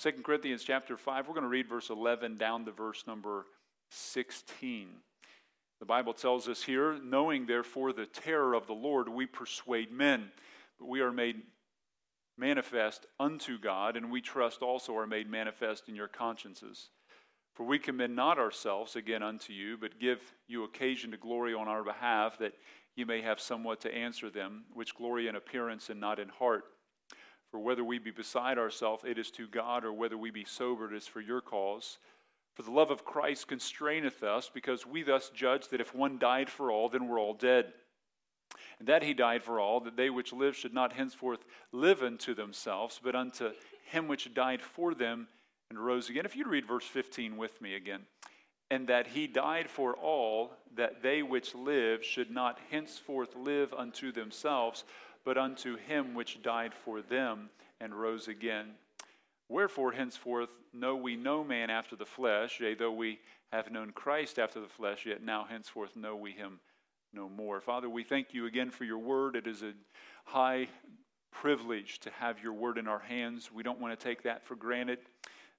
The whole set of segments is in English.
Uh, 2 Corinthians chapter 5, we're going to read verse 11 down to verse number 16. The Bible tells us here, knowing therefore the terror of the Lord, we persuade men, but we are made manifest unto God, and we trust also are made manifest in your consciences. For we commend not ourselves again unto you, but give you occasion to glory on our behalf, that you may have somewhat to answer them, which glory in appearance and not in heart. For whether we be beside ourselves, it is to God, or whether we be sober, it is for your cause. For the love of Christ constraineth us, because we thus judge that if one died for all, then we're all dead. And that he died for all, that they which live should not henceforth live unto themselves, but unto him which died for them and rose again. If you'd read verse 15 with me again. And that he died for all, that they which live should not henceforth live unto themselves, but unto him which died for them and rose again. Wherefore, henceforth, know we no man after the flesh, yea, though we have known Christ after the flesh, yet now henceforth know we him no more. Father, we thank you again for your word. It is a high privilege to have your word in our hands. We don't want to take that for granted.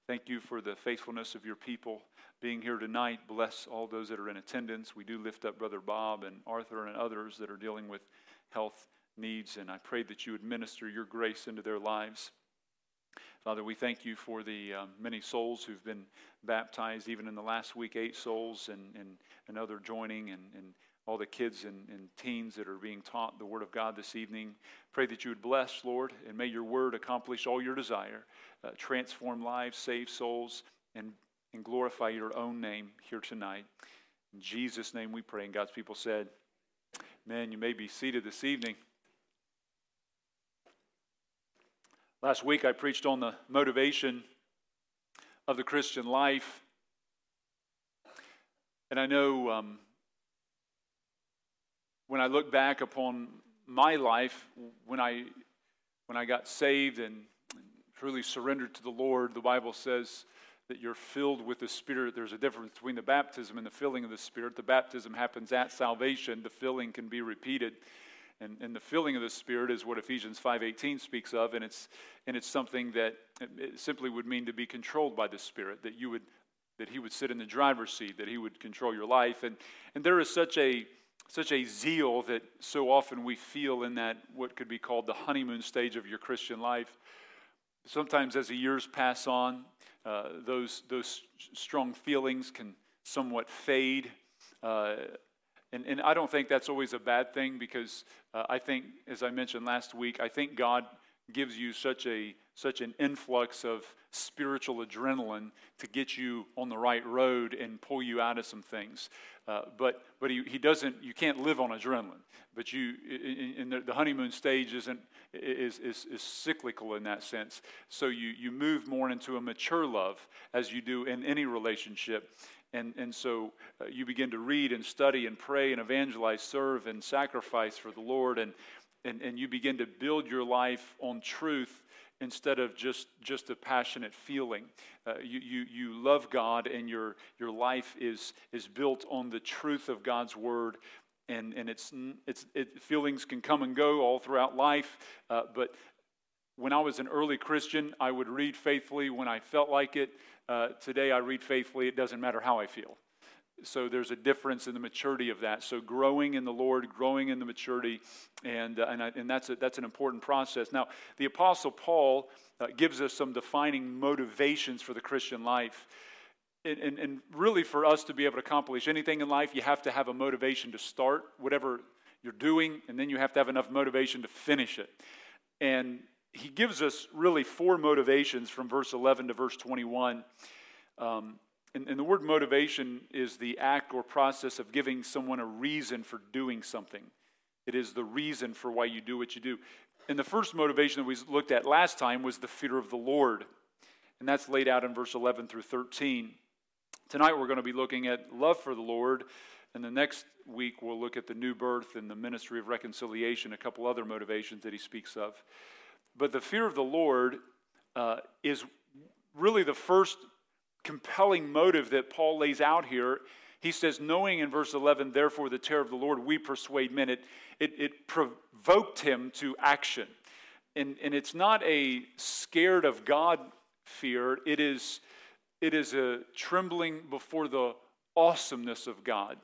Thank you for the faithfulness of your people being here tonight. Bless all those that are in attendance. We do lift up Brother Bob and Arthur and others that are dealing with health needs, and I pray that you would minister your grace into their lives. Father, we thank you for the um, many souls who've been baptized, even in the last week, eight souls, and, and, and other joining, and, and all the kids and, and teens that are being taught the Word of God this evening. Pray that you would bless, Lord, and may your Word accomplish all your desire, uh, transform lives, save souls, and, and glorify your own name here tonight. In Jesus' name we pray. And God's people said, Man, you may be seated this evening. Last week I preached on the motivation of the Christian life. And I know um, when I look back upon my life, when I, when I got saved and truly surrendered to the Lord, the Bible says that you're filled with the Spirit. There's a difference between the baptism and the filling of the Spirit. The baptism happens at salvation, the filling can be repeated. And, and the filling of the Spirit is what Ephesians 5.18 speaks of, and it's, and it's something that it simply would mean to be controlled by the Spirit, that you would that he would sit in the driver's seat, that he would control your life. And, and there is such a, such a zeal that so often we feel in that what could be called the honeymoon stage of your Christian life. Sometimes as the years pass on, uh, those, those strong feelings can somewhat fade. Uh, and, and I don't think that's always a bad thing because uh, I think, as I mentioned last week, I think God gives you such a such an influx of spiritual adrenaline to get you on the right road and pull you out of some things. Uh, but but he, he doesn't. You can't live on adrenaline. But you in, in the, honeymoon stage isn't is, is is cyclical in that sense. So you you move more into a mature love as you do in any relationship. And, and so uh, you begin to read and study and pray and evangelize, serve and sacrifice for the Lord. And, and, and you begin to build your life on truth instead of just, just a passionate feeling. Uh, you, you, you love God, and your, your life is, is built on the truth of God's word. And, and it's, it's, it, feelings can come and go all throughout life, uh, but when I was an early Christian, I would read faithfully when I felt like it. Uh, today, I read faithfully. It doesn't matter how I feel. So there's a difference in the maturity of that. So growing in the Lord, growing in the maturity, and, uh, and, I, and that's, a, that's an important process. Now, the Apostle Paul uh, gives us some defining motivations for the Christian life. And, and, and really, for us to be able to accomplish anything in life, you have to have a motivation to start whatever you're doing, and then you have to have enough motivation to finish it. And he gives us really four motivations from verse 11 to verse 21. Um, and, and, the word motivation is the act or process of giving someone a reason for doing something. It is the reason for why you do what you do. And the first motivation that we looked at last time was the fear of the Lord. And that's laid out in verse 11 through 13. Tonight we're going to be looking at love for the Lord. And the next week we'll look at the new birth and the ministry of reconciliation, a couple other motivations that he speaks of. But the fear of the Lord uh, is really the first compelling motive that Paul lays out here. He says, knowing in verse 11, therefore, the terror of the Lord, we persuade men. It, it, it provoked him to action. And, and it's not a scared of God fear. It is, it is a trembling before the awesomeness of God.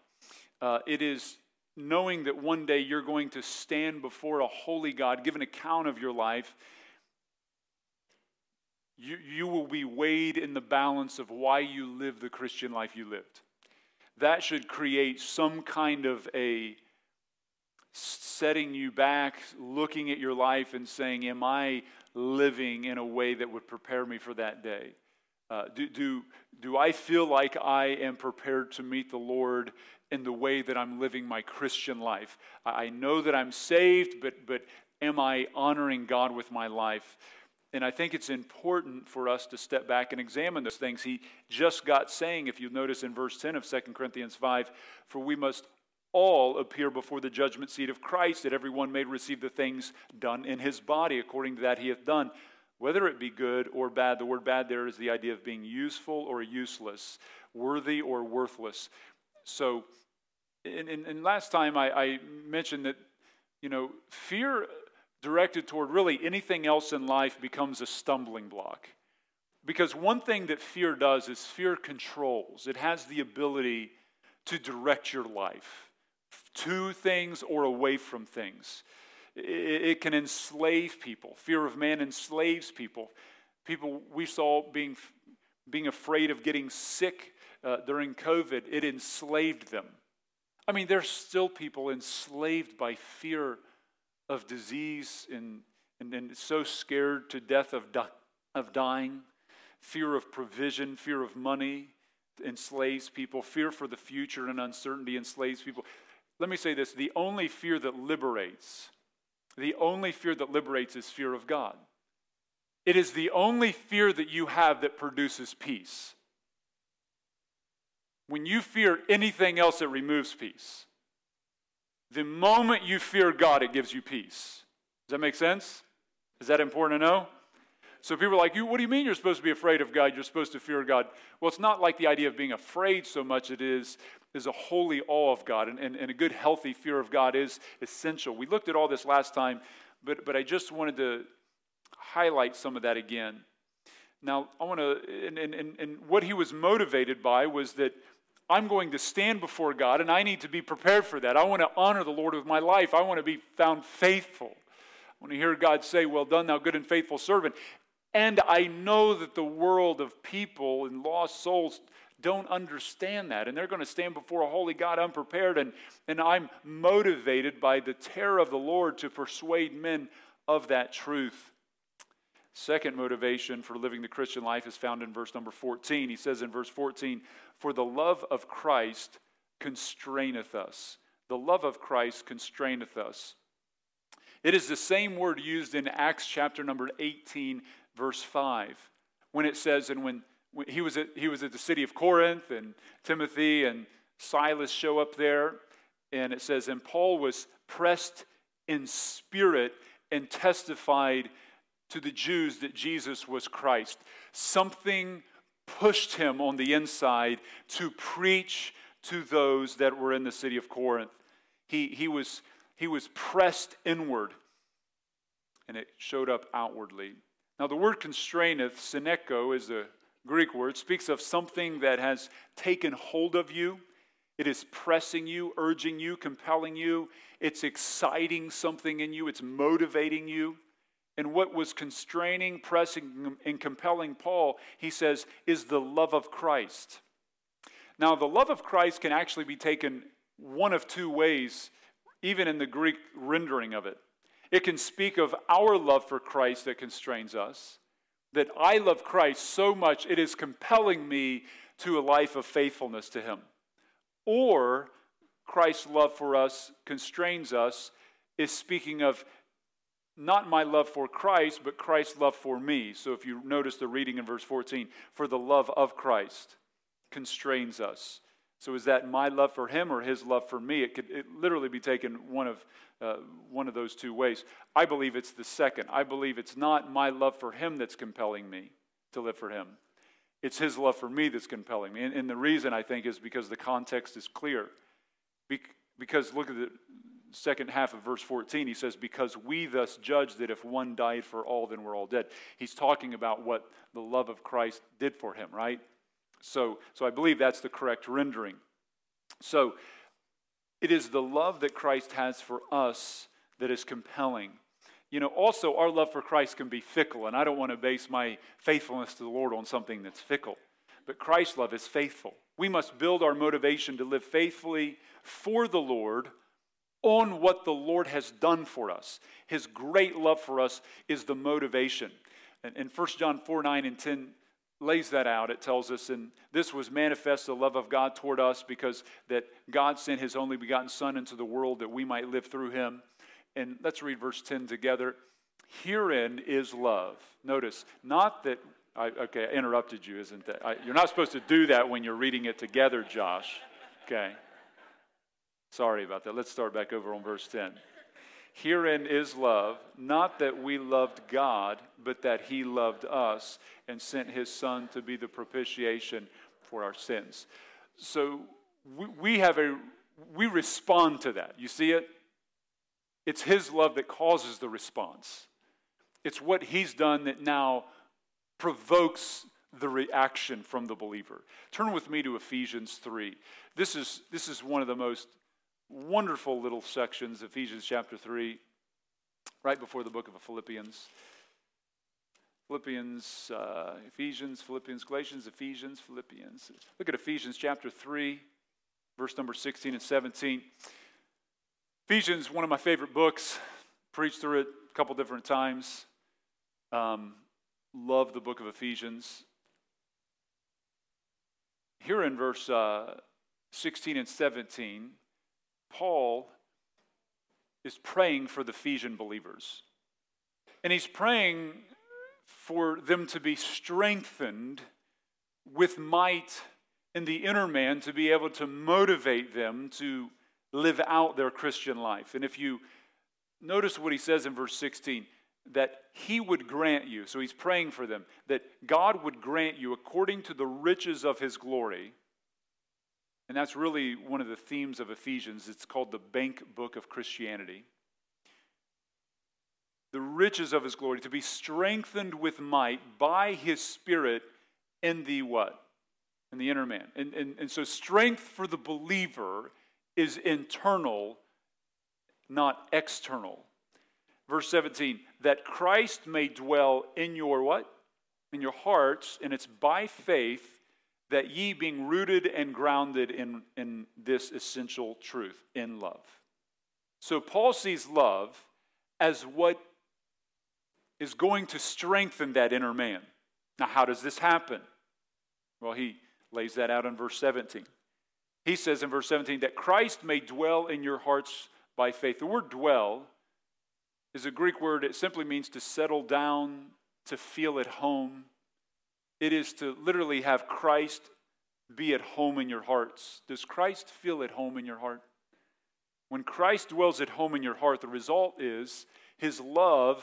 Uh, it is knowing that one day you're going to stand before a holy God, give an account of your life. You, you will be weighed in the balance of why you live the Christian life you lived. That should create some kind of a setting you back, looking at your life and saying, Am I living in a way that would prepare me for that day? Uh, do, do, do I feel like I am prepared to meet the Lord in the way that I'm living my Christian life? I know that I'm saved, but, but am I honoring God with my life? And I think it's important for us to step back and examine those things. He just got saying, if you notice in verse 10 of 2 Corinthians 5, for we must all appear before the judgment seat of Christ, that everyone may receive the things done in his body according to that he hath done, whether it be good or bad. The word bad there is the idea of being useful or useless, worthy or worthless. So, and, and, and last time I, I mentioned that, you know, fear directed toward really anything else in life becomes a stumbling block. Because one thing that fear does is fear controls, it has the ability to direct your life to things or away from things. It, can enslave people. Fear of man enslaves people. People we saw being, being afraid of getting sick uh, during COVID, it enslaved them. I mean, there's still people enslaved by fear of disease and, and, and so scared to death of, di- of dying. Fear of provision, fear of money enslaves people. Fear for the future and uncertainty enslaves people. Let me say this the only fear that liberates, the only fear that liberates is fear of God. It is the only fear that you have that produces peace. When you fear anything else, it removes peace. The moment you fear God, it gives you peace. Does that make sense? Is that important to know? So people are like, what do you mean you're supposed to be afraid of God? You're supposed to fear God. Well, it's not like the idea of being afraid so much it is is a holy awe of God, and, and, and a good, healthy fear of God is essential. We looked at all this last time, but, but I just wanted to highlight some of that again. Now, I want to, and, and, and what he was motivated by was that I'm going to stand before God and I need to be prepared for that. I want to honor the Lord with my life. I want to be found faithful. I want to hear God say, Well done, thou good and faithful servant. And I know that the world of people and lost souls don't understand that. And they're going to stand before a holy God unprepared. And, and I'm motivated by the terror of the Lord to persuade men of that truth. Second motivation for living the Christian life is found in verse number 14. He says in verse 14, For the love of Christ constraineth us. The love of Christ constraineth us. It is the same word used in Acts chapter number 18, verse 5, when it says, And when he was, at, he was at the city of Corinth, and Timothy and Silas show up there. And it says, And Paul was pressed in spirit and testified to the Jews that Jesus was Christ. Something pushed him on the inside to preach to those that were in the city of Corinth. He, he, was, he was pressed inward, and it showed up outwardly. Now, the word constraineth, syneko, is a Greek word, speaks of something that has taken hold of you. It is pressing you, urging you, compelling you. It's exciting something in you, it's motivating you. And what was constraining, pressing, and compelling Paul, he says, is the love of Christ. Now, the love of Christ can actually be taken one of two ways, even in the Greek rendering of it. It can speak of our love for Christ that constrains us, that I love Christ so much, it is compelling me to a life of faithfulness to Him. Or Christ's love for us constrains us, is speaking of not my love for Christ, but Christ's love for me. So if you notice the reading in verse 14, for the love of Christ constrains us. So is that my love for him or his love for me? It could it literally be taken one of uh, one of those two ways. I believe it's the second. I believe it's not my love for him that's compelling me to live for him. It's his love for me that's compelling me. And, and the reason I think is because the context is clear. Be- because look at the, second half of verse 14, he says, Because we thus judge that if one died for all, then we're all dead. He's talking about what the love of Christ did for him, right? So, so I believe that's the correct rendering. So it is the love that Christ has for us that is compelling. You know, also, our love for Christ can be fickle, and I don't want to base my faithfulness to the Lord on something that's fickle. But Christ's love is faithful. We must build our motivation to live faithfully for the Lord on what the Lord has done for us. His great love for us is the motivation. And, and 1 John 4 9 and 10 lays that out. It tells us, and this was manifest the love of God toward us because that God sent his only begotten Son into the world that we might live through him. And let's read verse 10 together. Herein is love. Notice, not that, I, okay, I interrupted you, isn't that? I, you're not supposed to do that when you're reading it together, Josh. Okay. Sorry about that. Let's start back over on verse 10. Herein is love, not that we loved God, but that He loved us and sent His Son to be the propitiation for our sins. So we, we have a, we respond to that. You see it? It's His love that causes the response. It's what He's done that now provokes the reaction from the believer. Turn with me to Ephesians 3. This is, this is one of the most wonderful little sections, Ephesians chapter 3, right before the book of Philippians. Philippians, uh, Ephesians, Philippians, Galatians, Ephesians, Philippians. Look at Ephesians chapter 3, verse number 16 and 17. Ephesians, one of my favorite books. Preached through it a couple different times. Um, love the book of Ephesians. Here in verse uh, 16 and 17, Paul is praying for the Ephesian believers. And he's praying for them to be strengthened with might in the inner man to be able to motivate them to live out their Christian life. And if you notice what he says in verse 16, that he would grant you, so he's praying for them, that God would grant you according to the riches of his glory and that's really one of the themes of Ephesians. It's called the bank book of Christianity. The riches of his glory, to be strengthened with might by his spirit in the what? In the inner man. And, and, and so strength for the believer is internal, not external. Verse 17, that Christ may dwell in your what? In your hearts, and it's by faith that ye being rooted and grounded in, in this essential truth, in love. So Paul sees love as what is going to strengthen that inner man. Now, how does this happen? Well, he lays that out in verse 17. He says in verse 17 that Christ may dwell in your hearts by faith. The word dwell is a Greek word, it simply means to settle down, to feel at home, it is to literally have Christ be at home in your hearts. Does Christ feel at home in your heart? When Christ dwells at home in your heart, the result is his love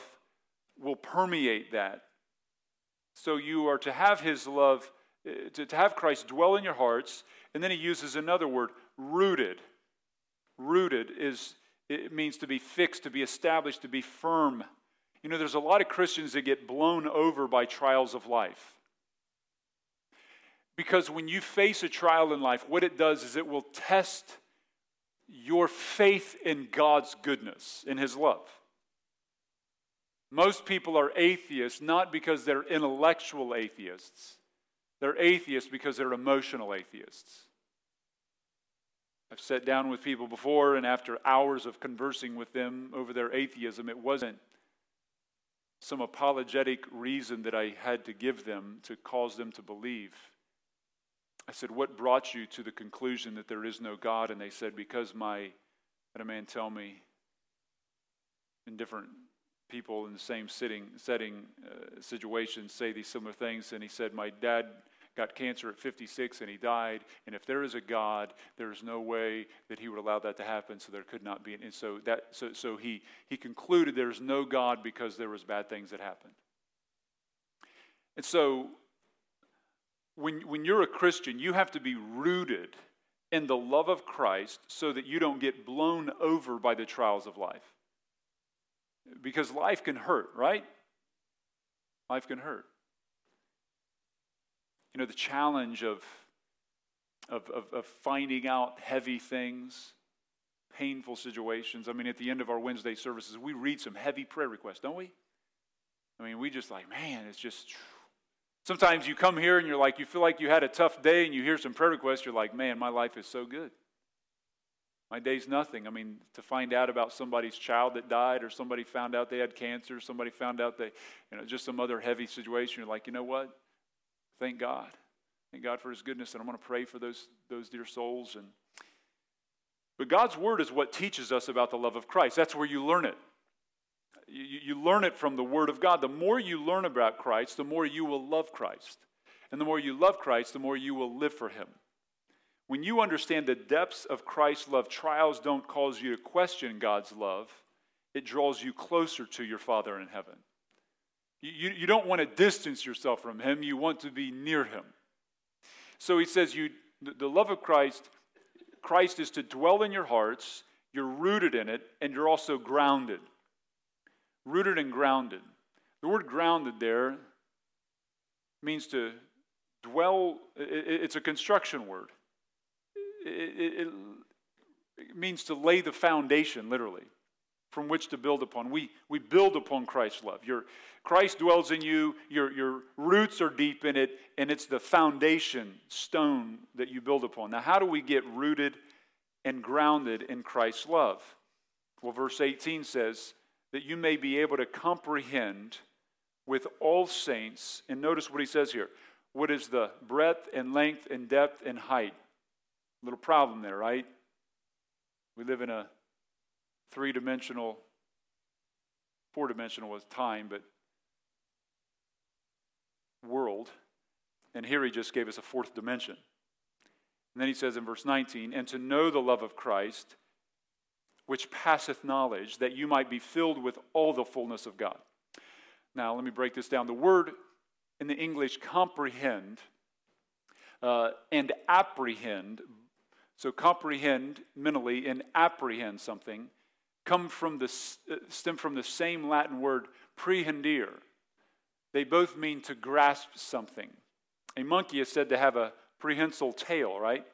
will permeate that. So you are to have his love, eh, to, to have Christ dwell in your hearts, and then he uses another word, rooted. Rooted is it means to be fixed, to be established, to be firm. You know, there's a lot of Christians that get blown over by trials of life. Because when you face a trial in life, what it does is it will test your faith in God's goodness, in His love. Most people are atheists not because they're intellectual atheists, they're atheists because they're emotional atheists. I've sat down with people before, and after hours of conversing with them over their atheism, it wasn't some apologetic reason that I had to give them to cause them to believe. I said, What brought you to the conclusion that there is no God? And they said, Because my, had a man tell me in different people in the same sitting, setting, uh, situations say these similar things. And he said, My dad got cancer at 56 and he died. And if there is a God, there is no way that he would allow that to happen. So there could not be. And so that so so he he concluded there is no God because there was bad things that happened. And so when, when you're a Christian, you have to be rooted in the love of Christ so that you don't get blown over by the trials of life. Because life can hurt, right? Life can hurt. You know, the challenge of, of, of, of finding out heavy things, painful situations. I mean, at the end of our Wednesday services, we read some heavy prayer requests, don't we? I mean, we just like, man, it's just. Sometimes you come here and you're like, you feel like you had a tough day and you hear some prayer requests, you're like, man, my life is so good. My day's nothing. I mean, to find out about somebody's child that died, or somebody found out they had cancer, somebody found out they, you know, just some other heavy situation, you're like, you know what? Thank God. Thank God for His goodness, and I'm going to pray for those, those dear souls. And, but God's Word is what teaches us about the love of Christ. That's where you learn it. You, you learn it from the Word of God. The more you learn about Christ, the more you will love Christ. And the more you love Christ, the more you will live for Him. When you understand the depths of Christ's love, trials don't cause you to question God's love, it draws you closer to your Father in heaven. You, you don't want to distance yourself from Him, you want to be near Him. So He says, you, the love of Christ, Christ is to dwell in your hearts, you're rooted in it, and you're also grounded rooted and grounded. The word grounded there means to dwell, it's a construction word. It, means to lay the foundation, literally, from which to build upon. We, we build upon Christ's love. Your, Christ dwells in you, your, your roots are deep in it, and it's the foundation stone that you build upon. Now, how do we get rooted and grounded in Christ's love? Well, verse 18 says, that you may be able to comprehend with all saints. And notice what he says here what is the breadth and length and depth and height? Little problem there, right? We live in a three dimensional, four dimensional was time, but world. And here he just gave us a fourth dimension. And then he says in verse 19, and to know the love of Christ which passeth knowledge, that you might be filled with all the fullness of God. Now, let me break this down. The word in the English comprehend uh, and apprehend, so comprehend mentally and apprehend something, come from the, uh, stem from the same Latin word prehendere. They both mean to grasp something. A monkey is said to have a prehensile tail, right?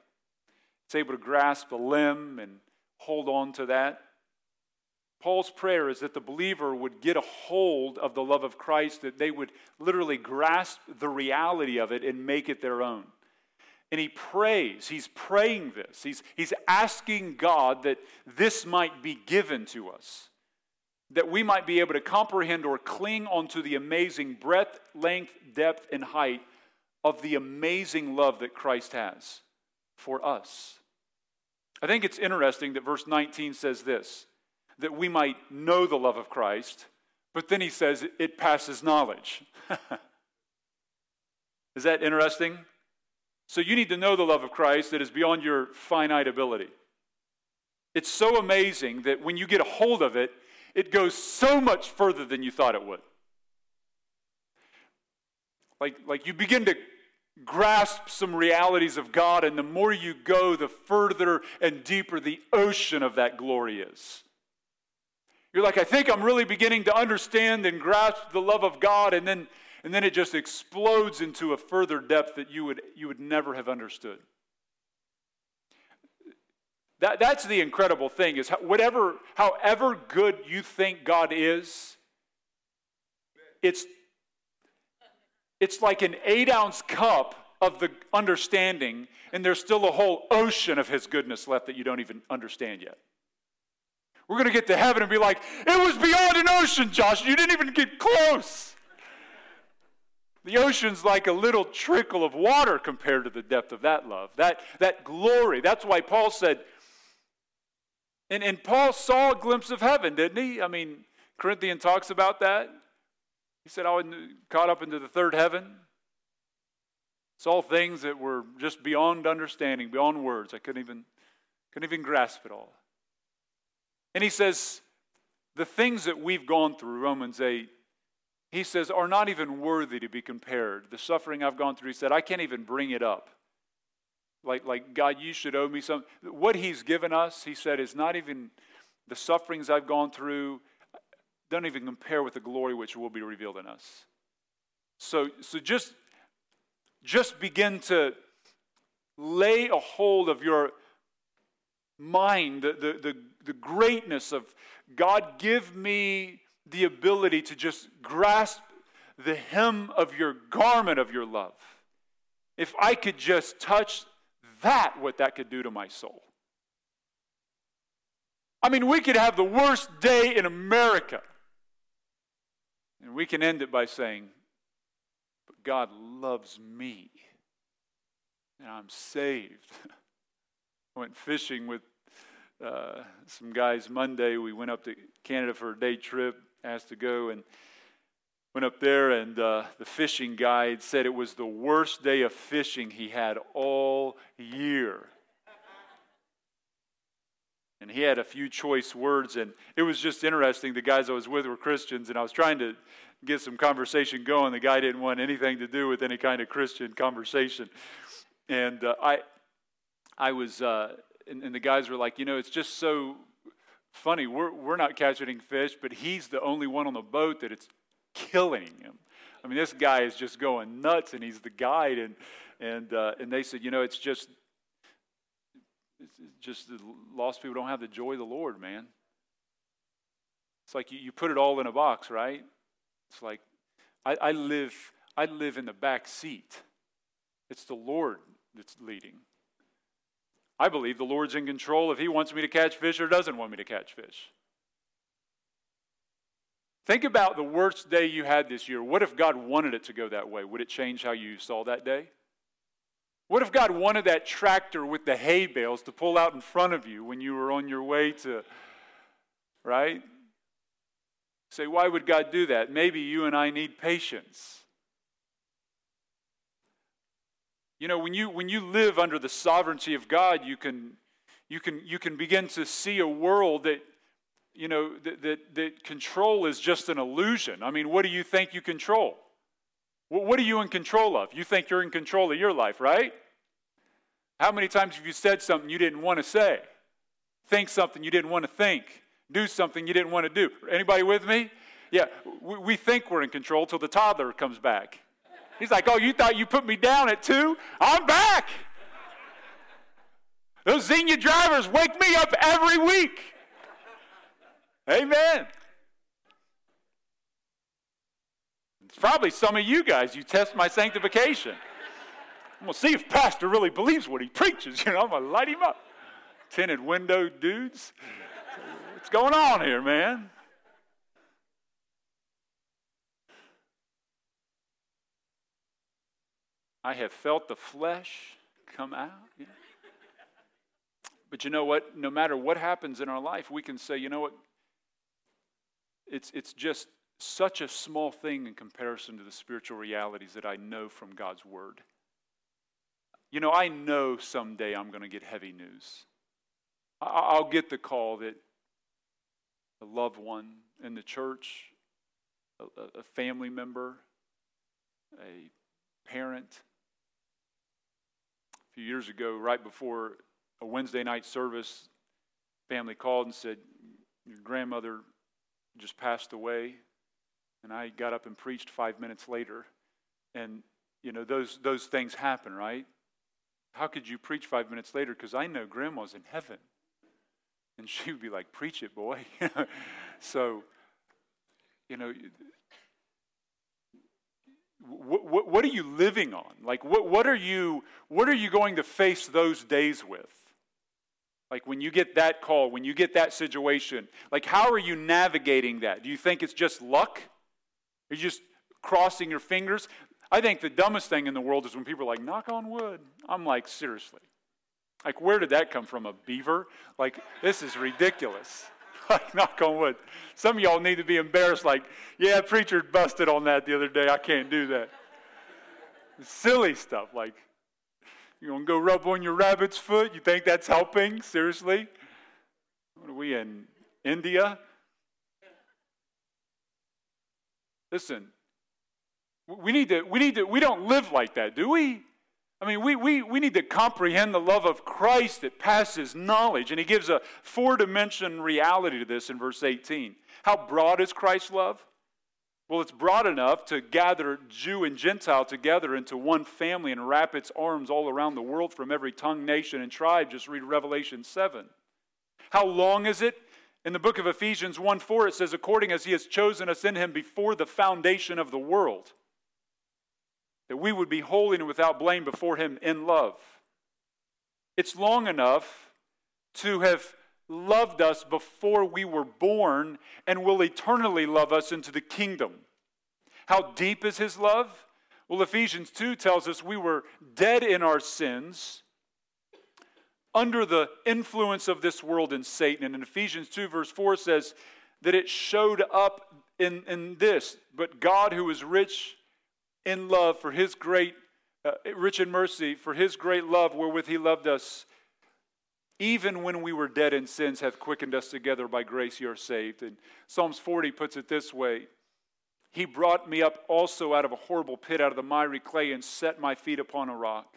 It's able to grasp a limb and hold on to that. Paul's prayer is that the believer would get a hold of the love of Christ, that they would literally grasp the reality of it and make it their own. And he prays, he's praying this. He's, he's asking God that this might be given to us, that we might be able to comprehend or cling onto the amazing breadth, length, depth, and height of the amazing love that Christ has for us. I think it's interesting that verse 19 says this that we might know the love of Christ, but then he says it passes knowledge. is that interesting? So you need to know the love of Christ that is beyond your finite ability. It's so amazing that when you get a hold of it, it goes so much further than you thought it would. Like, like you begin to grasp some realities of God, and the more you go, the further and deeper the ocean of that glory is. You're like, I think I'm really beginning to understand and grasp the love of God, and then, and then it just explodes into a further depth that you would, you would never have understood. That, that's the incredible thing is whatever, however good you think God is, it's it's like an eight ounce cup of the understanding, and there's still a whole ocean of His goodness left that you don't even understand yet. We're going to get to heaven and be like, it was beyond an ocean, Josh. You didn't even get close. The ocean's like a little trickle of water compared to the depth of that love, that, that glory. That's why Paul said, and, and Paul saw a glimpse of heaven, didn't he? I mean, Corinthian talks about that. He said, I was caught up into the third heaven. Saw things that were just beyond understanding, beyond words. I couldn't even, couldn't even grasp it all. And he says, the things that we've gone through, Romans 8, he says, are not even worthy to be compared. The suffering I've gone through, he said, I can't even bring it up Like, like God, you should owe me something. What He's given us, He said, is not even the sufferings I've gone through, don't even compare with the glory which will be revealed in us. So, so just, just begin to lay a hold of your mind, the, the, the, the greatness of God, give me the ability to just grasp the hem of your garment of your love. If I could just touch that, what that could do to my soul. I mean, we could have the worst day in America. And we can end it by saying, But God loves me. And I'm saved. I went fishing with uh, some guys Monday. We went up to Canada for a day trip, asked to go, and went up there. And uh, the fishing guide said it was the worst day of fishing he had all year. And he had a few choice words, and it was just interesting. The guys I was with were Christians, and I was trying to get some conversation going. The guy didn't want anything to do with any kind of Christian conversation. And uh, I, I was, uh, and, and the guys were like, you know, it's just so funny. We're, we're not catching fish, but he's the only one on the boat that it's killing him. I mean, this guy is just going nuts, and he's the guide. And, and, uh, and they said, you know, it's just, just the lost people don't have the joy of the Lord, man. It's like you, you put it all in a box, right? It's like I, I live I live in the back seat. It's the Lord that's leading. I believe the Lord's in control if He wants me to catch fish or doesn't want me to catch fish. Think about the worst day you had this year. What if God wanted it to go that way? Would it change how you saw that day? What if God wanted that tractor with the hay bales to pull out in front of you when you were on your way to, right? Say, why would God do that? Maybe you and I need patience. You know, when you, when you live under the sovereignty of God, you can, you, can, you can begin to see a world that, you know, that, that, that control is just an illusion. I mean, what do you think you control? What are you in control of? You think you're in control of your life, right? How many times have you said something you didn't want to say? Think something you didn't want to think? Do something you didn't want to do? Anybody with me? Yeah, we, think we're in control till the toddler comes back. He's like, Oh, you thought you put me down at two? I'm back. Those Xenia drivers wake me up every week. Amen. It's probably some of you guys, you test my sanctification. I'm going to see if Pastor really believes what he preaches. You know, I'm going to light him up. Tinted window dudes. What's going on here, man? I have felt the flesh come out. Yeah. But you know what? No matter what happens in our life, we can say, you know what? It's, it's just such a small thing in comparison to the spiritual realities that I know from God's Word. You know, I know someday I'm going to get heavy news. I'll get the call that a loved one in the church, a, family member, a parent, a few years ago, right before a Wednesday night service, family called and said, Your grandmother just passed away. And I got up and preached five minutes later. And, you know, those, those things happen, right? How could you preach five minutes later? Because I know grandma's in heaven. And she would be like, Preach it, boy. so, you know, what, what, what, are you living on? Like, what, what, are you, what are you going to face those days with? Like, when you get that call, when you get that situation, like, how are you navigating that? Do you think it's just luck? Are you just crossing your fingers? I think the dumbest thing in the world is when people are like, knock on wood. I'm like, seriously. Like, where did that come from? A beaver? Like, this is ridiculous. like, knock on wood. Some of y'all need to be embarrassed, like, yeah, preacher busted on that the other day. I can't do that. Silly stuff. Like, you gonna go rub on your rabbit's foot? You think that's helping? Seriously? What are we in India? Listen, we need to, we need to, we don't live like that, do we? I mean, we, we, we need to comprehend the love of Christ that passes knowledge. And he gives a four dimension reality to this in verse 18. How broad is Christ's love? Well, it's broad enough to gather Jew and Gentile together into one family and wrap its arms all around the world from every tongue, nation, and tribe. Just read Revelation 7. How long is it? In the book of Ephesians 1 4, it says, according as he has chosen us in him before the foundation of the world that we would be holy and without blame before Him in love. It's long enough to have loved us before we were born and will eternally love us into the kingdom. How deep is His love? Well, Ephesians 2 tells us we were dead in our sins under the influence of this world and Satan. And in Ephesians 2, verse 4 says that it showed up in, in this, but God, who is rich in love for his great, uh, rich in mercy, for his great love wherewith he loved us, even when we were dead in sins, hath quickened us together by grace you are saved. And Psalms 40 puts it this way He brought me up also out of a horrible pit, out of the miry clay, and set my feet upon a rock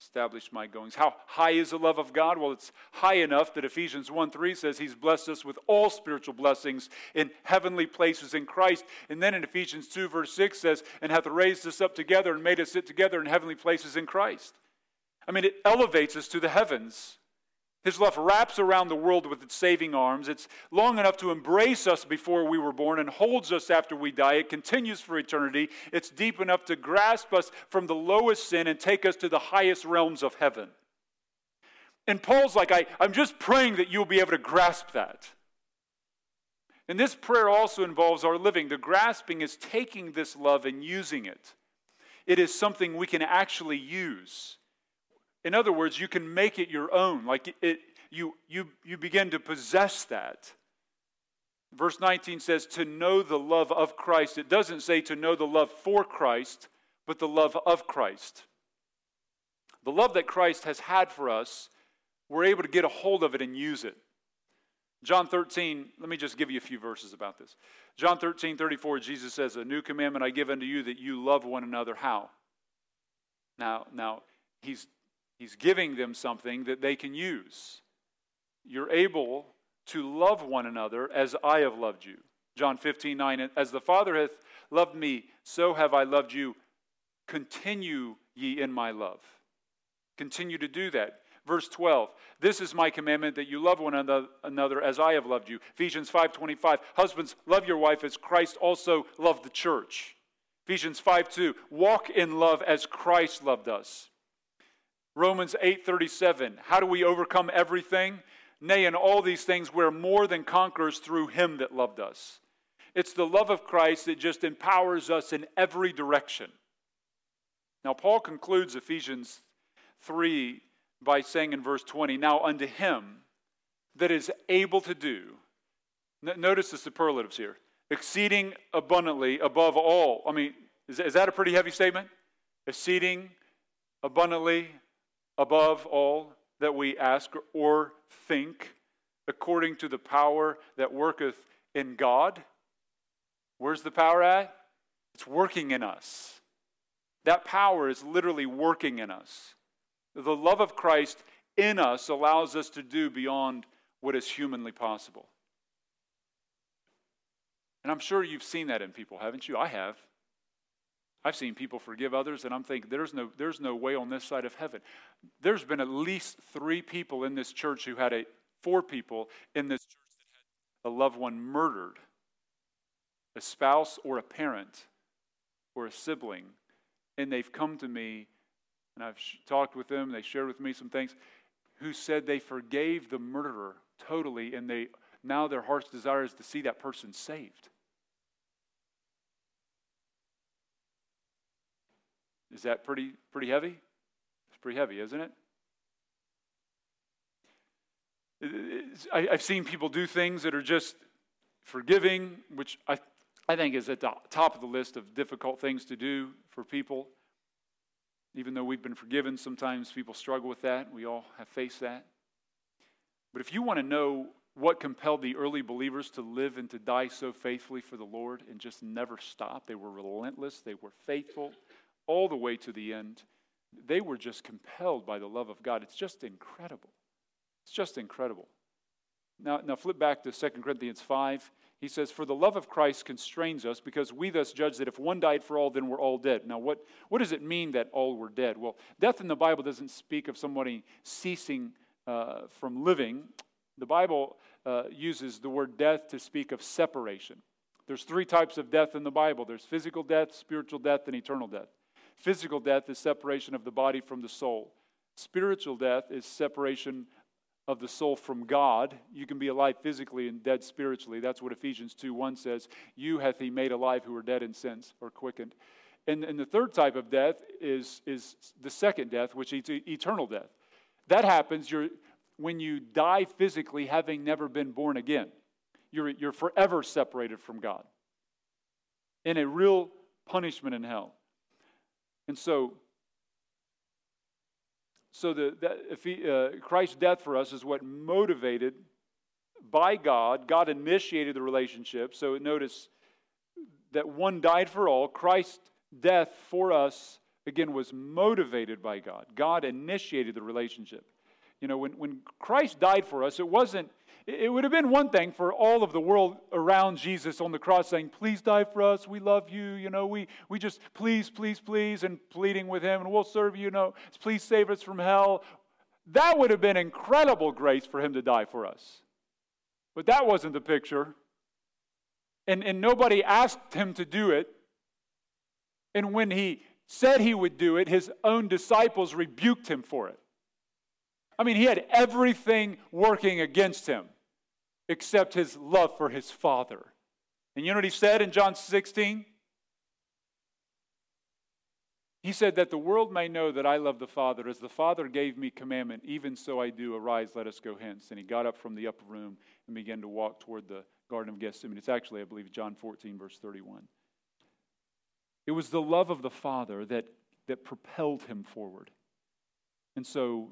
establish my goings. How high is the love of God? Well, it's high enough that Ephesians 1 3 says he's blessed us with all spiritual blessings in heavenly places in Christ. And then in Ephesians 2, verse 6 says, and hath raised us up together and made us sit together in heavenly places in Christ. I mean, it elevates us to the heavens. His love wraps around the world with its saving arms. It's long enough to embrace us before we were born and holds us after we die. It continues for eternity. It's deep enough to grasp us from the lowest sin and take us to the highest realms of heaven. And Paul's like, I, I'm just praying that you'll be able to grasp that. And this prayer also involves our living. The grasping is taking this love and using it, it is something we can actually use. In other words, you can make it your own. Like it, you, you, you begin to possess that. Verse 19 says, to know the love of Christ. It doesn't say to know the love for Christ, but the love of Christ. The love that Christ has had for us, we're able to get a hold of it and use it. John 13, let me just give you a few verses about this. John 13, 34, Jesus says, A new commandment I give unto you that you love one another. How? Now, now he's He's giving them something that they can use. You're able to love one another as I have loved you. John 15, 9, as the Father hath loved me, so have I loved you. Continue ye in my love. Continue to do that. Verse 12, this is my commandment that you love one another as I have loved you. Ephesians 5:25, husbands, love your wife as Christ also loved the church. Ephesians 5 2, walk in love as Christ loved us. Romans 8:37 How do we overcome everything? Nay, in all these things we're more than conquerors through him that loved us. It's the love of Christ that just empowers us in every direction. Now Paul concludes Ephesians 3 by saying in verse 20, Now unto him that is able to do, notice the superlatives here, exceeding abundantly above all. I mean, is that a pretty heavy statement? Exceeding abundantly above all that we ask or think, according to the power that worketh in God. Where's the power at? It's working in us. That power is literally working in us. The love of Christ in us allows us to do beyond what is humanly possible. And I'm sure you've seen that in people, haven't you? I have. I've seen people forgive others, and I'm thinking, there's no, there's no way on this side of heaven. There's been at least three people in this church who had a, four people in this church that had a loved one murdered a spouse or a parent or a sibling. And they've come to me, and I've talked with them, they shared with me some things, who said they forgave the murderer totally, and they now their heart's desire is to see that person saved. Is that pretty, pretty heavy? It's pretty heavy, isn't it? I, have seen people do things that are just forgiving, which I, I think is at the top of the list of difficult things to do for people. Even though we've been forgiven, sometimes people struggle with that. We all have faced that. But if you want to know what compelled the early believers to live and to die so faithfully for the Lord and just never stop, they were relentless, they were faithful all the way to the end. they were just compelled by the love of God. It's just incredible. It's just incredible. Now, now flip back to 2 Corinthians 5. He says, For the love of Christ constrains us, because we thus judge that if one died for all, then we're all dead. Now, what, what does it mean that all were dead? Well, death in the Bible doesn't speak of somebody ceasing uh, from living. The Bible uh, uses the word death to speak of separation. There's three types of death in the Bible there's physical death, spiritual death, and eternal death. Physical death is separation of the body from the soul. Spiritual death is separation of the soul from God. You can be alive physically and dead spiritually. That's what Ephesians 2 1 says. You hath he made alive who are dead in sins or quickened. And, and the third type of death is, is the second death, which is eternal death. That happens you're, when you die physically, having never been born again. You're, you're forever separated from God in a real punishment in hell. And so, so the, that, if he, uh, Christ's death for us is what motivated by God. God initiated the relationship. So notice that one died for all. Christ's death for us, again, was motivated by God. God initiated the relationship. You know, when, when Christ died for us, it wasn't it would have been one thing for all of the world around Jesus on the cross saying, Please die for us. We love you. You know, we, we just, please, please, please, and pleading with him, and we'll serve you. you know, please save us from hell. That would have been incredible grace for him to die for us. But that wasn't the picture. And, and nobody asked him to do it. And when he said he would do it, his own disciples rebuked him for it. I mean, he had everything working against him except his love for his Father. And you know what he said in John 16? He said that the world may know that I love the Father. As the Father gave me commandment, even so I do. Arise, let us go hence. And he got up from the upper room and began to walk toward the Garden of Gethsemane. It's actually, I believe, John 14, verse 31. It was the love of the Father that, that propelled him forward. And so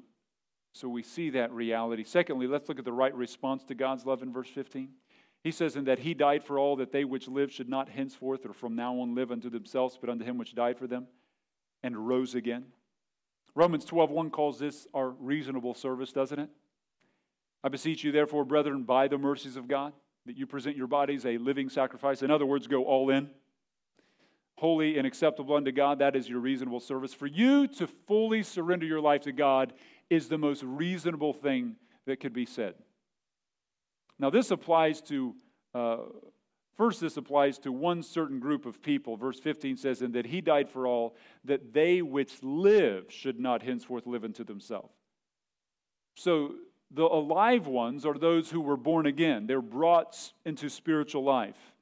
so we see that reality. Secondly, let's look at the right response to God's love in verse 15. He says, In that he died for all, that they which live should not henceforth or from now on live unto themselves, but unto him which died for them and rose again. Romans 12, 1 calls this our reasonable service, doesn't it? I beseech you, therefore, brethren, by the mercies of God, that you present your bodies a living sacrifice. In other words, go all in. Holy and acceptable unto God, that is your reasonable service. For you to fully surrender your life to God is the most reasonable thing that could be said. Now, this applies to, uh, first, this applies to one certain group of people. Verse 15 says, And that he died for all, that they which live should not henceforth live unto themselves. So, the alive ones are those who were born again, they're brought into spiritual life.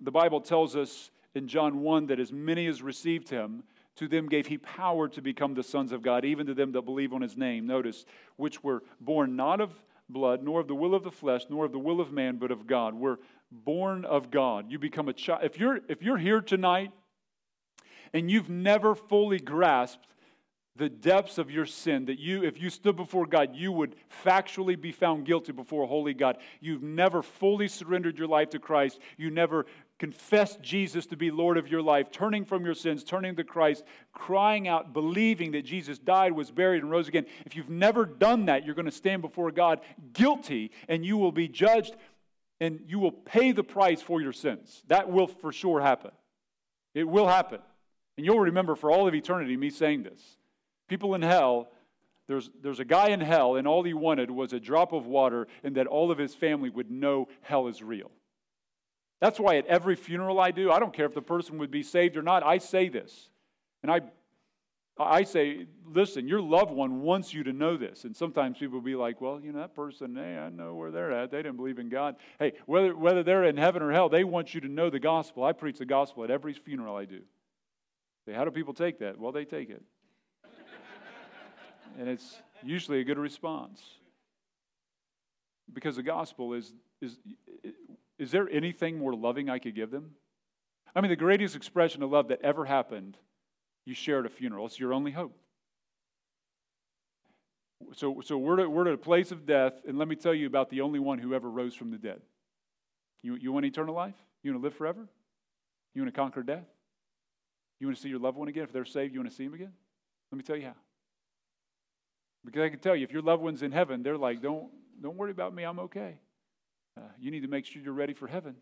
The Bible tells us in John 1 that as many as received him, to them gave he power to become the sons of God, even to them that believe on his name. Notice, which were born not of blood, nor of the will of the flesh, nor of the will of man, but of God. We're born of God. You become a child. If you're, if you're here tonight and you've never fully grasped the depths of your sin, that you, if you stood before God, you would factually be found guilty before a holy God. You've never fully surrendered your life to Christ. You never confessed Jesus to be Lord of your life, turning from your sins, turning to Christ, crying out, believing that Jesus died, was buried, and rose again. If you've never done that, you're going to stand before God guilty, and you will be judged, and you will pay the price for your sins. That will for sure happen. It will happen. And you'll remember for all of eternity me saying this. People in hell, there's, there's a guy in hell, and all he wanted was a drop of water, and that all of his family would know hell is real. That's why at every funeral I do, I don't care if the person would be saved or not, I say this. And I, I say, listen, your loved one wants you to know this. And sometimes people will be like, well, you know, that person, hey, I know where they're at. They didn't believe in God. Hey, whether, whether they're in heaven or hell, they want you to know the gospel. I preach the gospel at every funeral I do. Say, how do people take that? Well, they take it. and it's usually a good response. Because the gospel is, is is there anything more loving I could give them? I mean, the greatest expression of love that ever happened, you share at a funeral. It's your only hope. So, so we're, at, we're at a place of death, and let me tell you about the only one who ever rose from the dead. You, you want eternal life? You want to live forever? You want to conquer death? You want to see your loved one again? If they're saved, you want to see them again? Let me tell you how. Because I can tell you, if your loved one's in heaven, they're like, don't, don't worry about me, I'm okay. Uh, you need to make sure you're ready for heaven.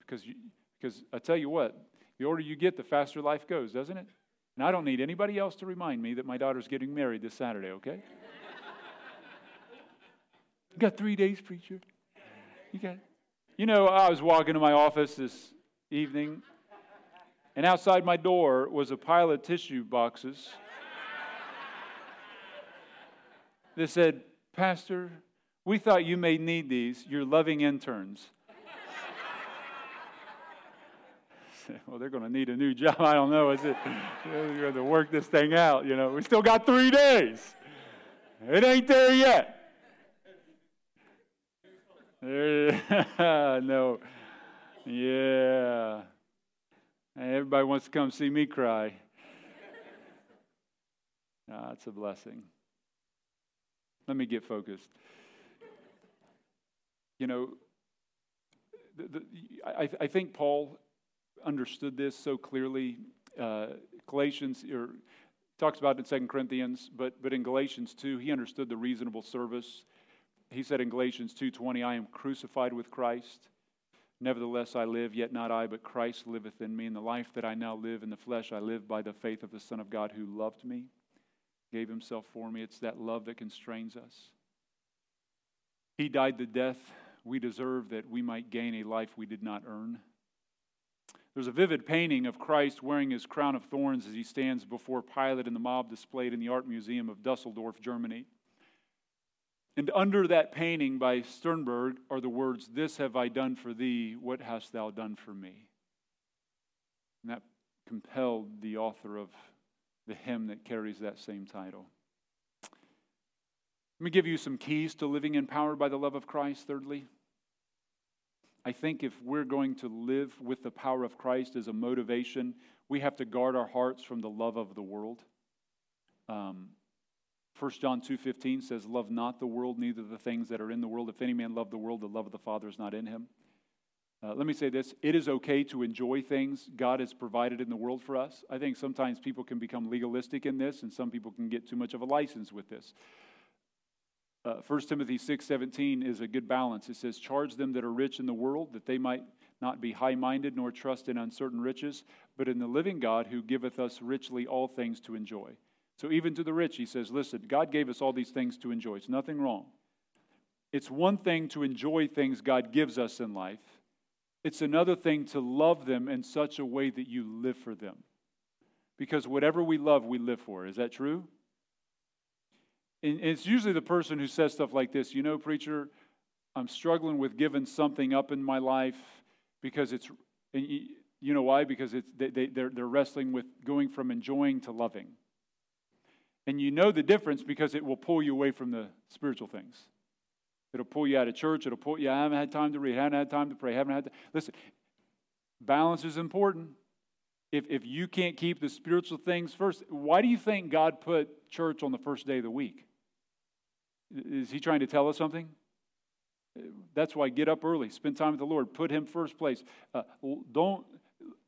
Because, you, because I tell you what, the older you get, the faster life goes, doesn't it? And I don't need anybody else to remind me that my daughter's getting married this Saturday, okay? you got three days, preacher. You got You know, I was walking to my office this evening, and outside my door was a pile of tissue boxes that said, Pastor, we thought you may need these. You're loving interns. well, they're going to need a new job. I don't know. Is it? You're going to work this thing out. You know, we still got three days. It ain't there yet. no. Yeah. Everybody wants to come see me cry. Ah, it's a blessing. Let me get focused. You know, the, the, I, I, think Paul understood this so clearly. Uh, Galatians or talks about it in 2 Corinthians, but, but in Galatians 2, he understood the reasonable service. He said in Galatians 2:20, I am crucified with Christ. Nevertheless, I live, yet not I, but Christ liveth in me. In the life that I now live in the flesh, I live by the faith of the Son of God who loved me gave himself for me. It's that love that constrains us. He died the death we deserve that we might gain a life we did not earn. There's a vivid painting of Christ wearing his crown of thorns as he stands before Pilate and the mob displayed in the Art Museum of Dusseldorf, Germany. And under that painting by Sternberg are the words, This have I done for thee, what hast thou done for me? And that compelled the author of the hymn that carries that same title. Let me give you some keys to living empowered by the love of Christ, thirdly. I think if we're going to live with the power of Christ as a motivation, we have to guard our hearts from the love of the world. Um, 1 John 2.15 says, Love not the world, neither the things that are in the world. If any man love the world, the love of the Father is not in him. Uh, let me say this it is okay to enjoy things God has provided in the world for us. I think sometimes people can become legalistic in this, and some people can get too much of a license with this. Uh, 1 Timothy 6:17 is a good balance. It says, "Charge them that are rich in the world that they might not be high-minded nor trust in uncertain riches, but in the living God who giveth us richly all things to enjoy." So even to the rich, he says, "Listen, God gave us all these things to enjoy. It's nothing wrong. It's one thing to enjoy things God gives us in life." It's another thing to love them in such a way that you live for them. Because whatever we love, we live for. Is that true? And it's usually the person who says stuff like this You know, preacher, I'm struggling with giving something up in my life because it's, you know why? Because it's, they, they, they're, they're wrestling with going from enjoying to loving. And you know the difference because it will pull you away from the spiritual things. It'll pull you out of church. It'll pull you. I haven't had time to read. I haven't had time to pray. I haven't had. To, listen, balance is important. If if you can't keep the spiritual things first, why do you think God put church on the first day of the week? Is He trying to tell us something? That's why get up early, spend time with the Lord, put Him first place. Uh, don't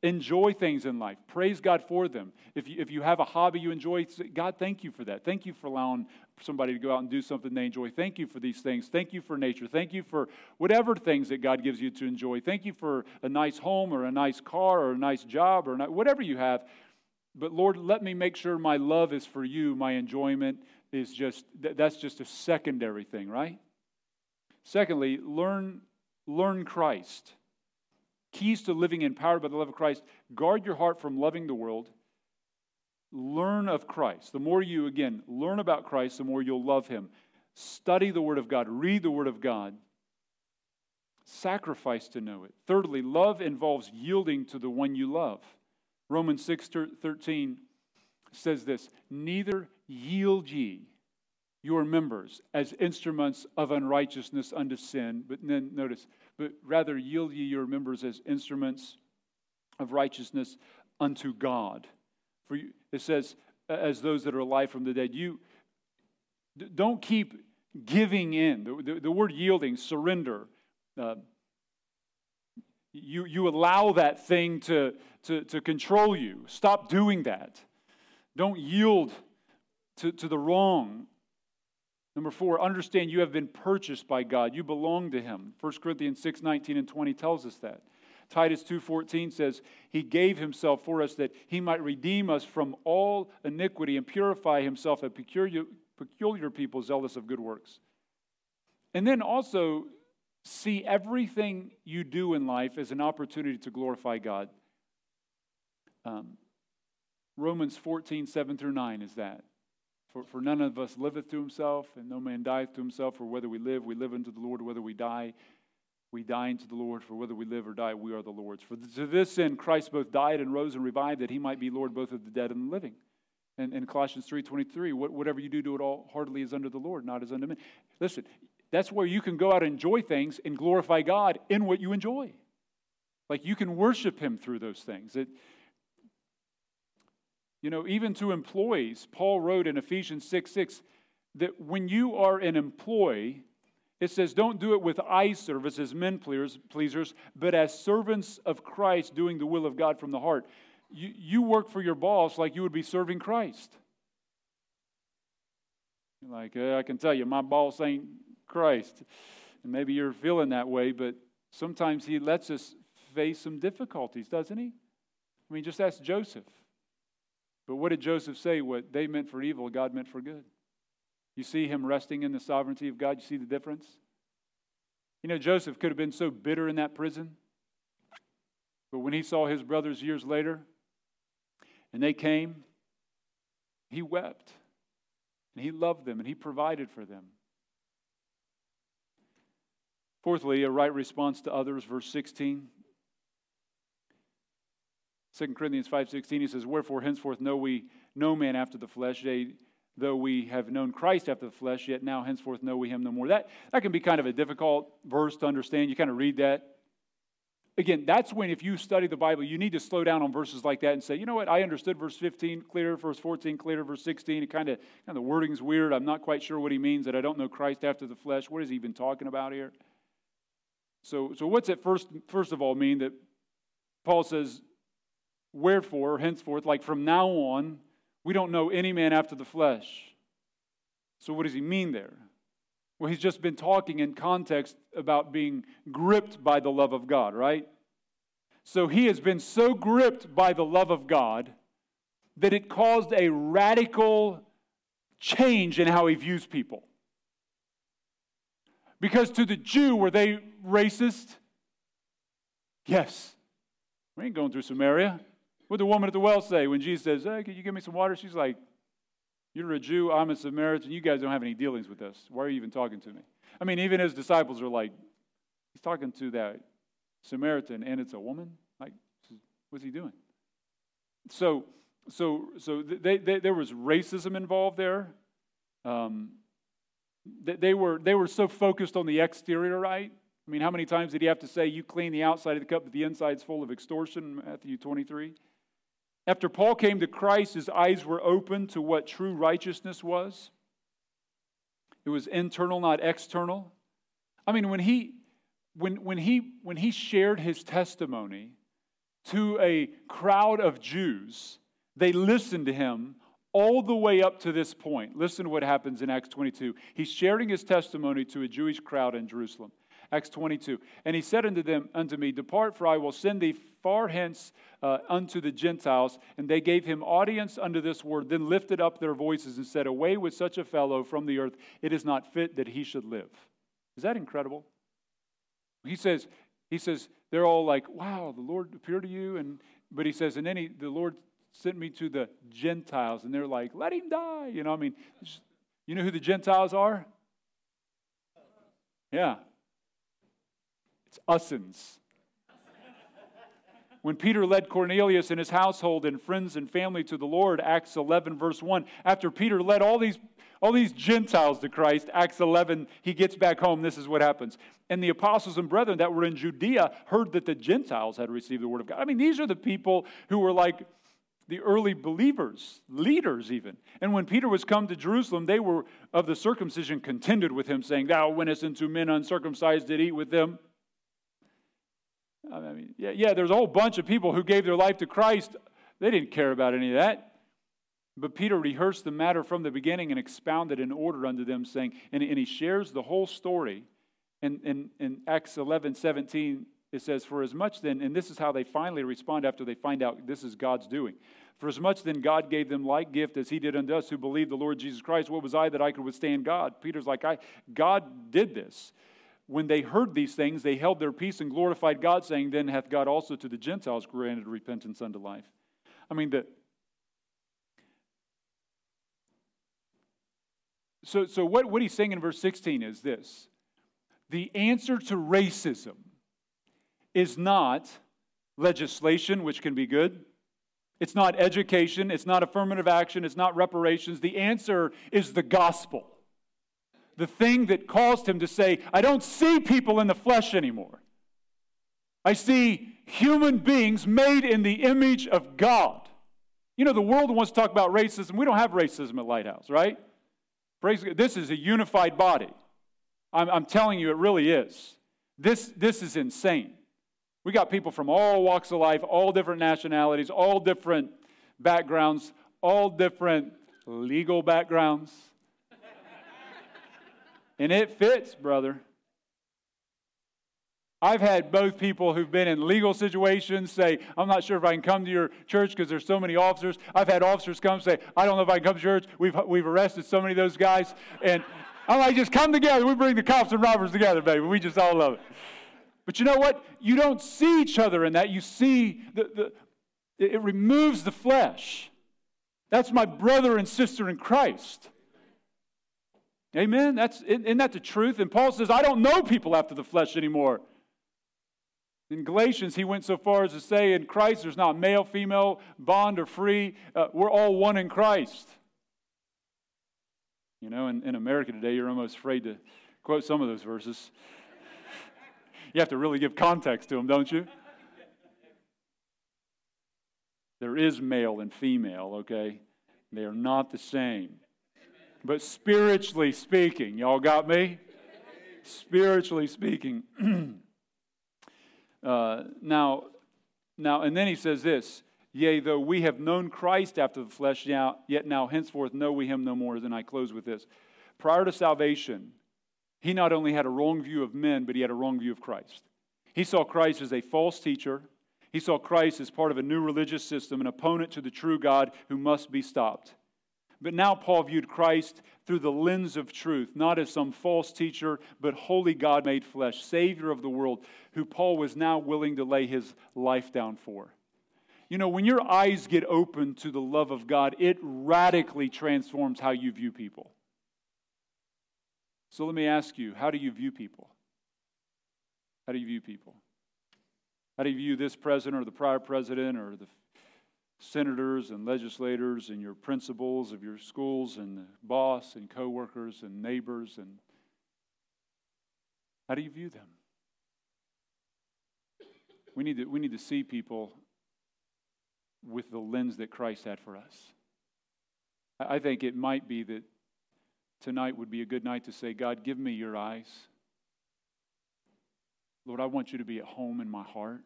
enjoy things in life. Praise God for them. If you, if you have a hobby you enjoy, God, thank you for that. Thank you for allowing somebody to go out and do something they enjoy. Thank you for these things. Thank you for nature. Thank you for whatever things that God gives you to enjoy. Thank you for a nice home or a nice car or a nice job or not, whatever you have. But Lord, let me make sure my love is for you. My enjoyment is just, that's just a secondary thing, right? Secondly, learn, learn Christ. Keys to living empowered by the love of Christ. Guard your heart from loving the world. Learn of Christ. The more you, again, learn about Christ, the more you'll love him. Study the Word of God. Read the Word of God. Sacrifice to know it. Thirdly, love involves yielding to the one you love. Romans 6 13 says this Neither yield ye your members as instruments of unrighteousness unto sin. But then notice, but rather yield ye your members as instruments of righteousness unto God. For you, it says, as those that are alive from the dead. You don't keep giving in. The, the, the word yielding, surrender. Uh, you, you allow that thing to, to, to control you. Stop doing that. Don't yield to, to the wrong. Number four, understand you have been purchased by God. You belong to Him. 1 Corinthians 6 19 and 20 tells us that. Titus 2:14 says, "He gave himself for us that he might redeem us from all iniquity and purify himself a peculiar, peculiar people zealous of good works." And then also see everything you do in life as an opportunity to glorify God. Um, Romans 14, 7 through 9 is that. For, for none of us liveth to himself, and no man dieth to himself, for whether we live, we live unto the Lord, whether we die, we die unto the Lord, for whether we live or die, we are the Lord's. For to this end Christ both died and rose and revived, that he might be Lord both of the dead and the living. And in Colossians 3.23, whatever you do, do it all heartily as unto the Lord, not as unto men. Listen, that's where you can go out and enjoy things and glorify God in what you enjoy. Like you can worship him through those things. It, you know, even to employees, Paul wrote in Ephesians 6 6 that when you are an employee, it says, don't do it with eye service as men pleasers, but as servants of Christ doing the will of God from the heart. You, you work for your boss like you would be serving Christ. Like, uh, I can tell you, my boss ain't Christ. And maybe you're feeling that way, but sometimes he lets us face some difficulties, doesn't he? I mean, just ask Joseph. But what did Joseph say? What they meant for evil, God meant for good. You see him resting in the sovereignty of God. You see the difference? You know, Joseph could have been so bitter in that prison. But when he saw his brothers years later and they came, he wept and he loved them and he provided for them. Fourthly, a right response to others, verse 16. 2 Corinthians 5.16, he says, Wherefore henceforth know we no man after the flesh, yea, though we have known Christ after the flesh, yet now henceforth know we him no more. That, that can be kind of a difficult verse to understand. You kind of read that. Again, that's when, if you study the Bible, you need to slow down on verses like that and say, you know what, I understood verse 15 clear, verse 14 clear, verse 16. It kind of, kind of the wording's weird. I'm not quite sure what he means that I don't know Christ after the flesh. What is he even talking about here? So, so what's it first, first of all mean that Paul says, wherefore, henceforth, like from now on, we don't know any man after the flesh. So, what does he mean there? Well, he's just been talking in context about being gripped by the love of God, right? So, he has been so gripped by the love of God that it caused a radical change in how he views people. Because to the Jew, were they racist? Yes. We ain't going through Samaria. What the woman at the well say when Jesus says, Hey, can you give me some water? She's like, You're a Jew, I'm a Samaritan, you guys don't have any dealings with us. Why are you even talking to me? I mean, even his disciples are like, He's talking to that Samaritan, and it's a woman? Like, what's he doing? So, so, so they, they, there was racism involved there. Um, they, were, they were so focused on the exterior, right? I mean, how many times did he have to say, You clean the outside of the cup, but the inside's full of extortion? Matthew 23. After Paul came to Christ, his eyes were open to what true righteousness was. It was internal, not external. I mean, when he, when, when he, when he shared his testimony to a crowd of Jews, they listened to him all the way up to this point. Listen to what happens in Acts 22. He's sharing his testimony to a Jewish crowd in Jerusalem. Acts 22. And he said unto them, unto me, Depart, for I will send thee far hence uh, unto the Gentiles. And they gave him audience unto this word, then lifted up their voices and said, Away with such a fellow from the earth. It is not fit that he should live. Is that incredible? He says, he says, they're all like, Wow, the Lord appeared to you. And but he says, and then he, the Lord sent me to the Gentiles, and they're like, let him die. You know, I mean, you know who the Gentiles are? Yeah. It's usins. when Peter led Cornelius and his household and friends and family to the Lord, Acts 11, verse 1, after Peter led all these all these Gentiles to Christ, Acts 11, he gets back home. This is what happens. And the apostles and brethren that were in Judea heard that the Gentiles had received the word of God. I mean, these are the people who were like the early believers, leaders even. And when Peter was come to Jerusalem, they were of the circumcision contended with him, saying, Thou wentest into men uncircumcised did eat with them. I mean, yeah, yeah, there's a whole bunch of people who gave their life to Christ. They didn't care about any of that. But Peter rehearsed the matter from the beginning and expounded in order unto them, saying, and, and he shares the whole story. And in, in Acts 11 17, it says, For as much then, and this is how they finally respond after they find out this is God's doing. For as much then God gave them like gift as he did unto us who believed the Lord Jesus Christ, what was I that I could withstand God? Peter's like, I, God did this. When they heard these things, they held their peace and glorified God, saying, Then hath God also to the Gentiles granted repentance unto life. I mean, the, so, so what, what he's saying in verse 16 is this the answer to racism is not legislation, which can be good. It's not education. It's not affirmative action. It's not reparations. The answer is the gospel. The thing that caused him to say, I don't see people in the flesh anymore. I see human beings made in the image of God. You know, the world wants to talk about racism. We don't have racism at Lighthouse, right? Praise God. This is a unified body. I'm, I'm telling you, it really is. This, this is insane. We got people from all walks of life, all different nationalities, all different backgrounds, all different legal backgrounds. And it fits, brother. I've had both people who've been in legal situations say, I'm not sure if I can come to your church because there's so many officers. I've had officers come say, I don't know if I can come to church. We've, we've arrested so many of those guys. And I'm like, just come together. We bring the cops and robbers together, baby. We just all love it. But you know what? You don't see each other in that. You see, the, the, it removes the flesh. That's my brother and sister in Christ. Amen? That's, isn't that the truth? And Paul says, I don't know people after the flesh anymore. In Galatians, he went so far as to say, in Christ, there's not male, female, bond, or free. Uh, we're all one in Christ. You know, in, in America today, you're almost afraid to quote some of those verses. You have to really give context to them, don't you? There is male and female, okay? They are not the same. But spiritually speaking, y'all got me? Spiritually speaking. uh, now, now, and then he says this Yea, though we have known Christ after the flesh, yet now henceforth know we him no more. And I close with this. Prior to salvation, he not only had a wrong view of men, but he had a wrong view of Christ. He saw Christ as a false teacher. He saw Christ as part of a new religious system, an opponent to the true God who must be stopped. But now Paul viewed Christ through the lens of truth, not as some false teacher, but holy God made flesh, Savior of the world, who Paul was now willing to lay his life down for. You know, when your eyes get open to the love of God, it radically transforms how you view people. So let me ask you how do you view people? How do you view people? How do you view this president or the prior president or the senators and legislators and your principals of your schools and boss and coworkers and neighbors and how do you view them? We need to, we need to see people with the lens that Christ had for us. I think it might be that tonight would be a good night to say, God, give me your eyes. Lord, I want you to be at home in my heart.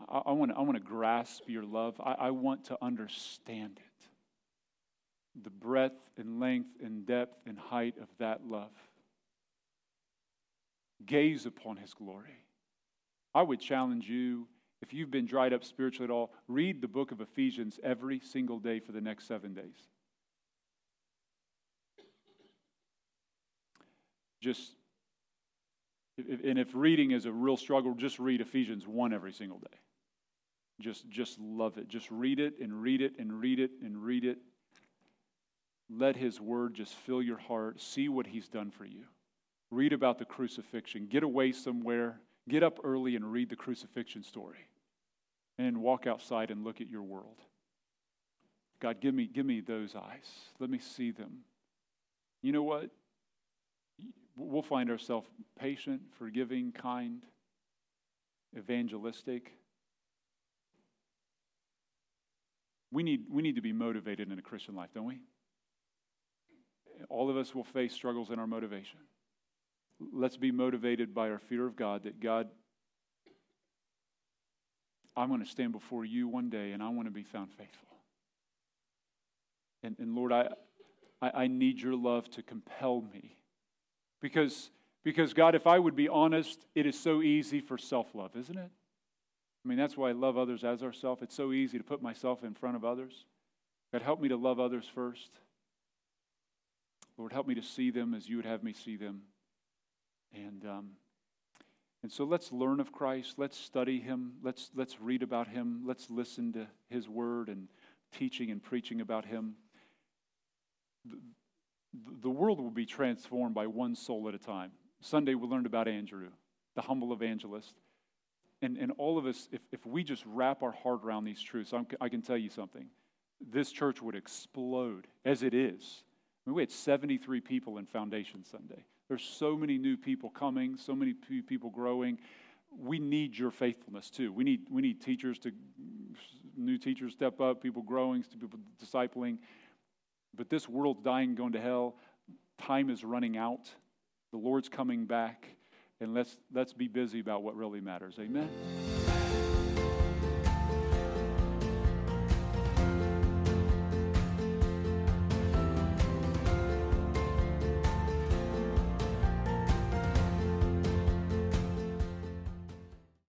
I, I want, to, grasp your love. I, I want to understand it. The breadth and length and depth and height of that love. Gaze upon his glory. I would challenge you, if you've been dried up spiritually at all, read the book of Ephesians every single day for the next seven days. Just, and if reading is a real struggle, just read Ephesians 1 every single day. Just, just love it. Just read it and read it and read it and read it. Let His Word just fill your heart. See what He's done for you. Read about the crucifixion. Get away somewhere. Get up early and read the crucifixion story. And walk outside and look at your world. God, give me, give me those eyes. Let me see them. You know what? We'll find ourselves patient, forgiving, kind, evangelistic. We need, we need to be motivated in a Christian life, don't we? All of us will face struggles in our motivation. Let's be motivated by our fear of God that God, I'm going to stand before you one day and I want to be found faithful. And, and Lord, I, I, I need your love to compel me. Because, because, God, if I would be honest, it is so easy for self love, isn't it? I mean, that's why I love others as ourselves. It's so easy to put myself in front of others. God, help me to love others first. Lord, help me to see them as you would have me see them. And, um, and so let's learn of Christ. Let's study him. Let's, let's read about him. Let's listen to his word and teaching and preaching about him. The, the world will be transformed by one soul at a time. Sunday, we learned about Andrew, the humble evangelist. And, and all of us, if, if we just wrap our heart around these truths, I'm, i can tell you something. This church would explode as it is. I mean, we had 73 people in Foundation Sunday. There's so many new people coming, so many people growing. We need your faithfulness too. We need, we need teachers to, new teachers step up, people growing, people discipling. But this world's dying, going to hell. Time is running out. The Lord's coming back. And let's, let's be busy about what really matters. Amen.